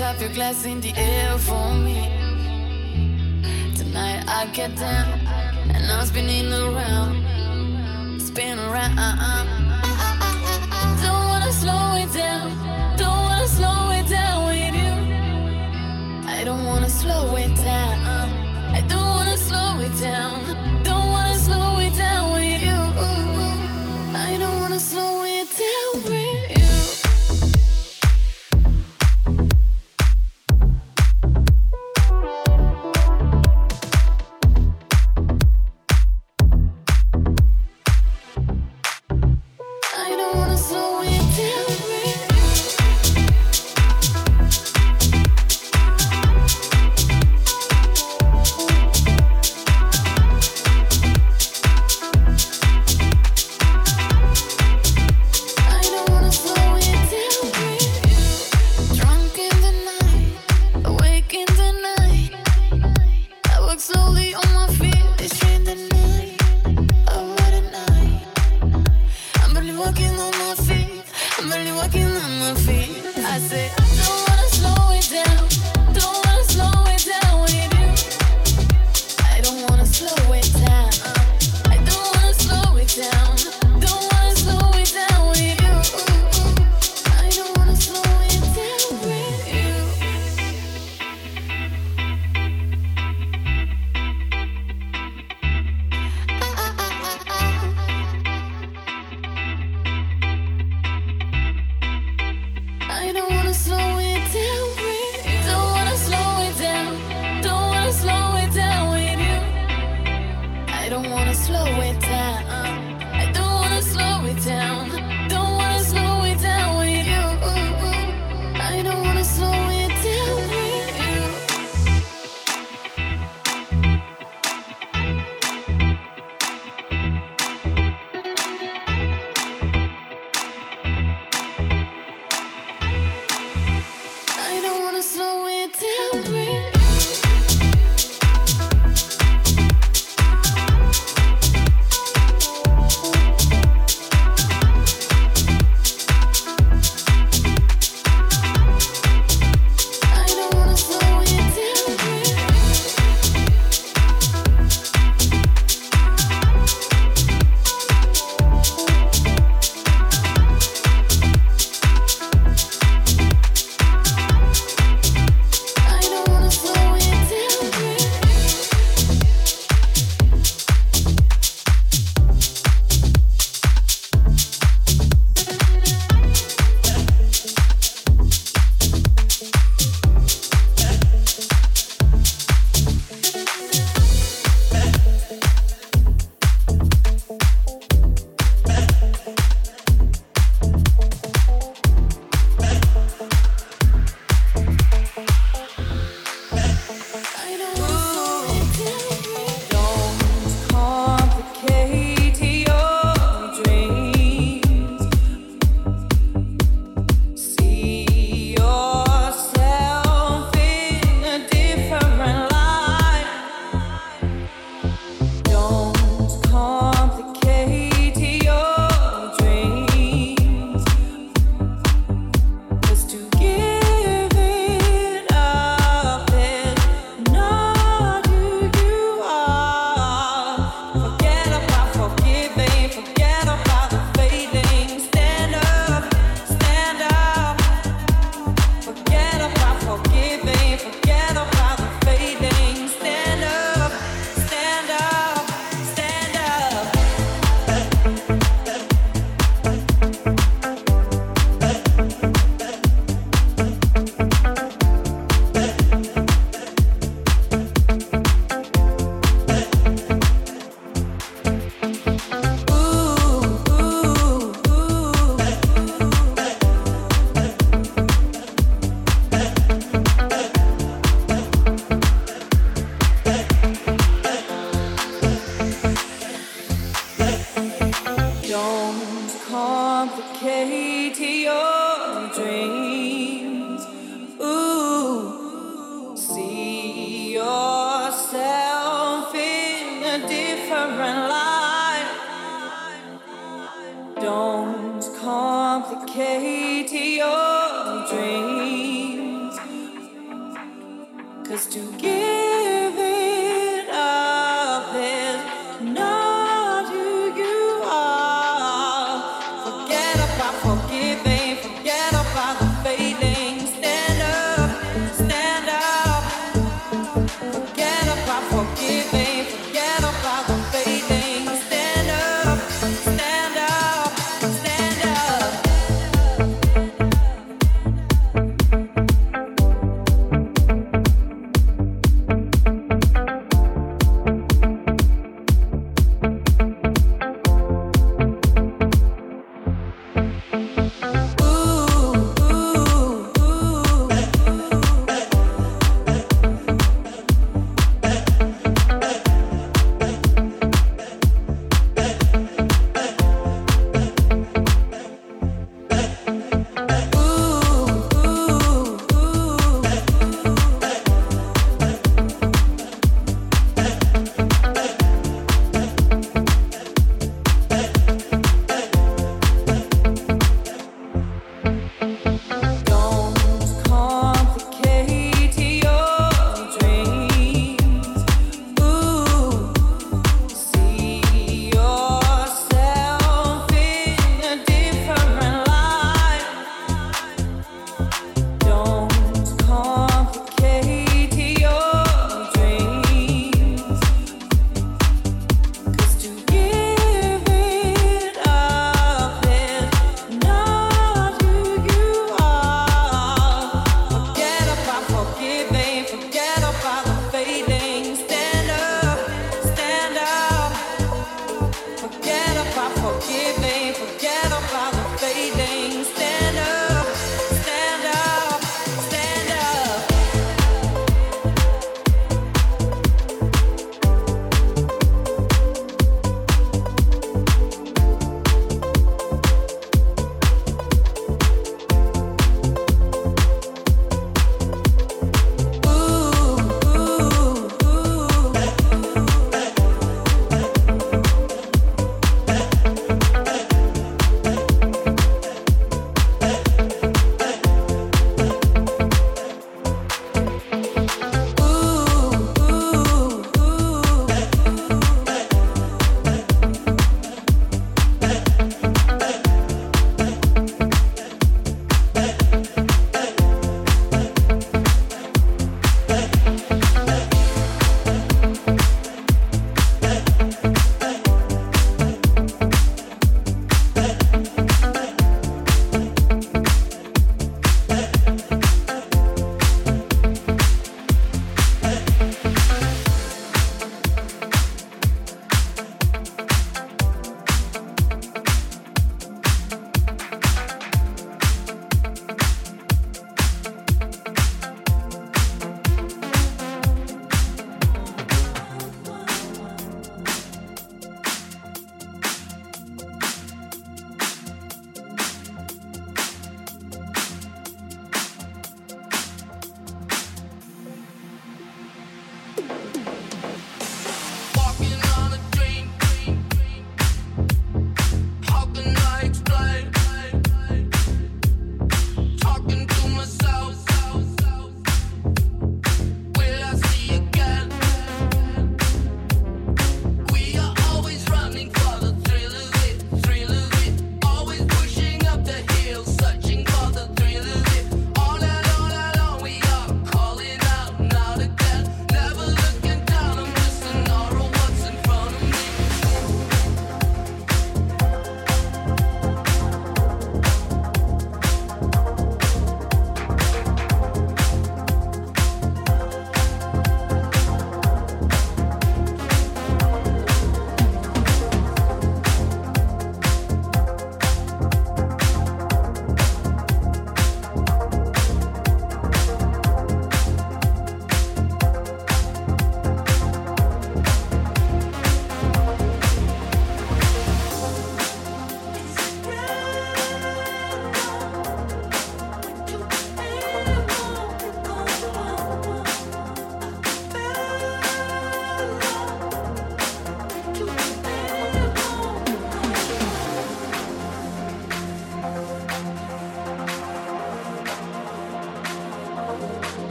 Deshalb wir gleich in die Ehe.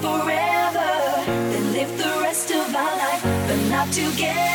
forever, then live the rest of our life, but not together.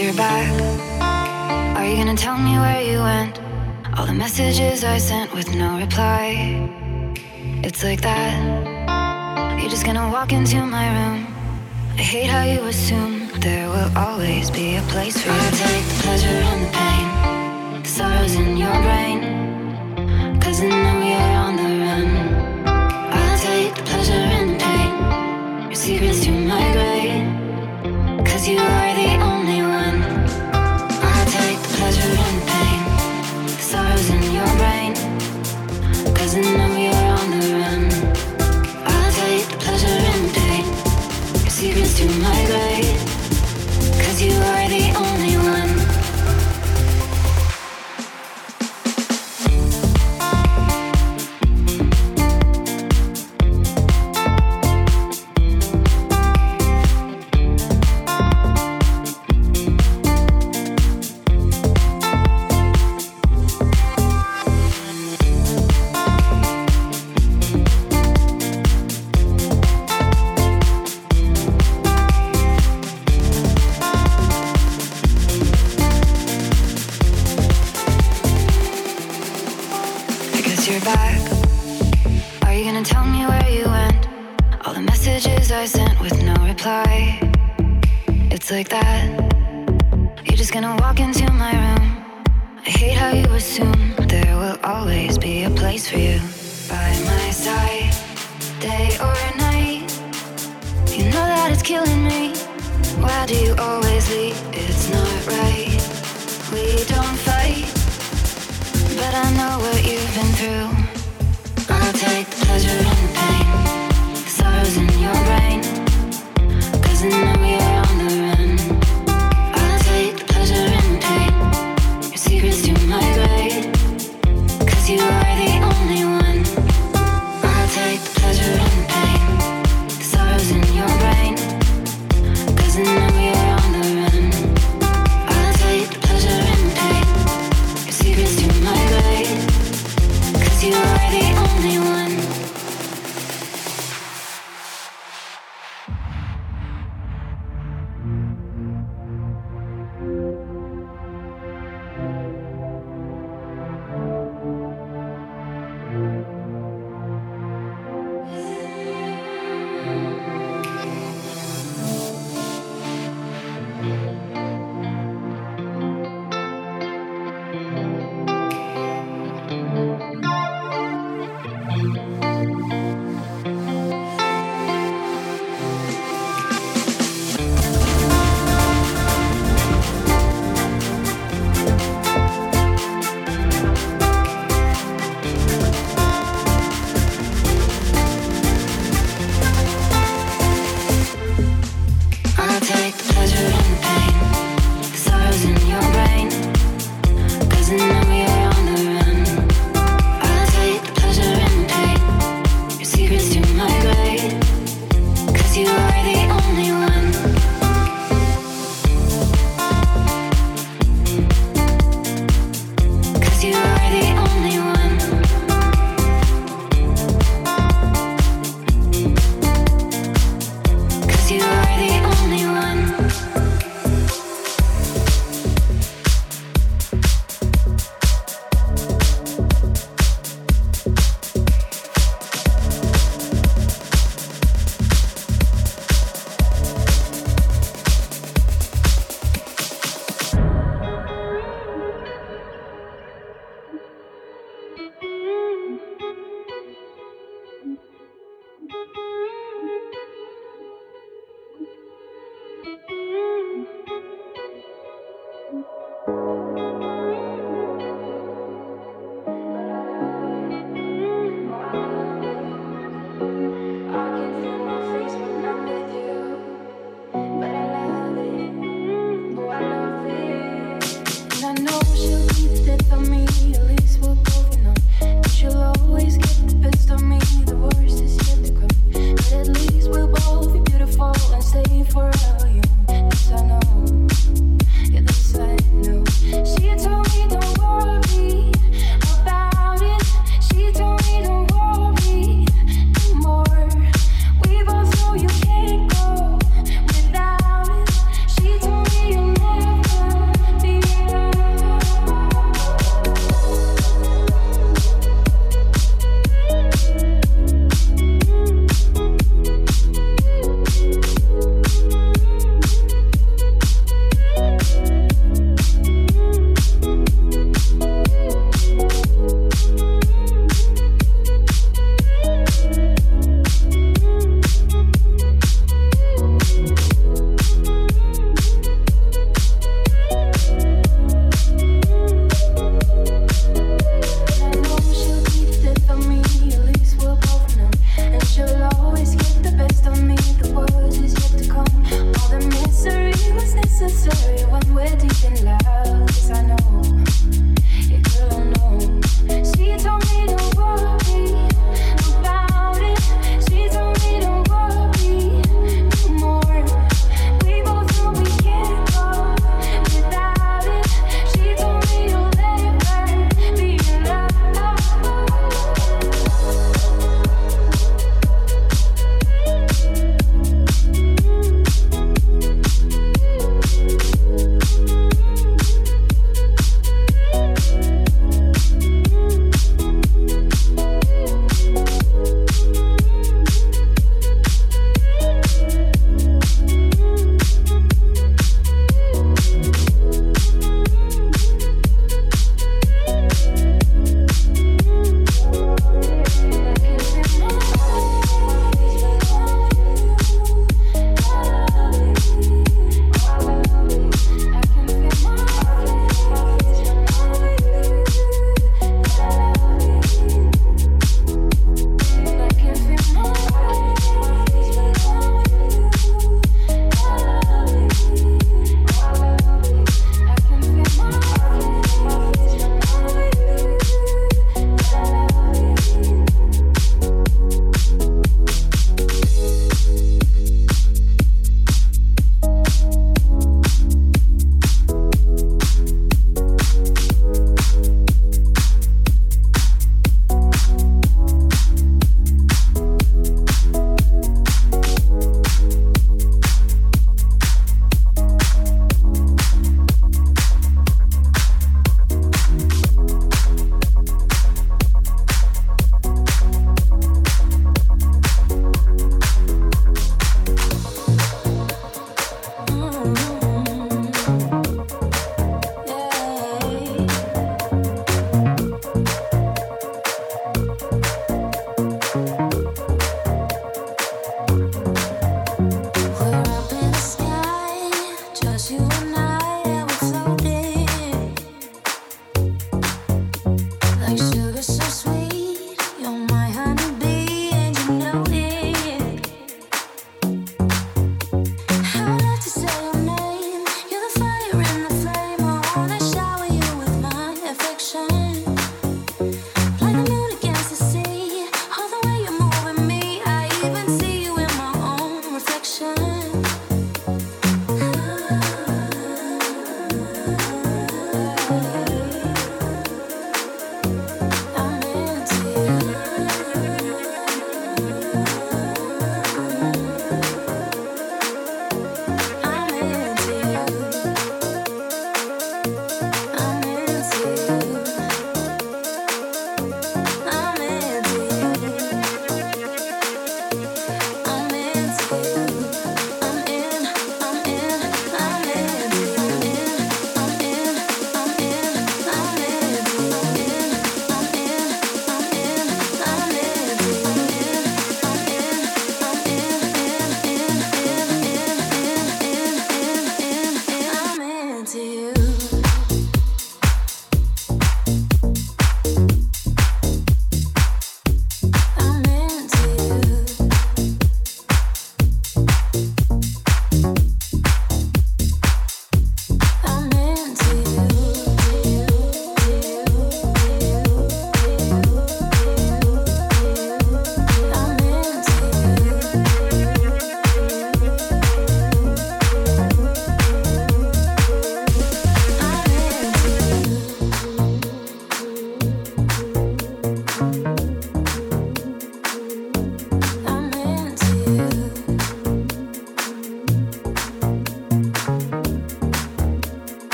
You're back. Are you gonna tell me where you went? All the messages I sent with no reply. It's like that. You're just gonna walk into my room. I hate how you assume there will always be a place for you. to take the pleasure and the pain, the sorrows in your brain. Cause I know you're on the run. I'll take the pleasure and the pain, your secrets to my grave. Cause you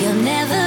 You'll never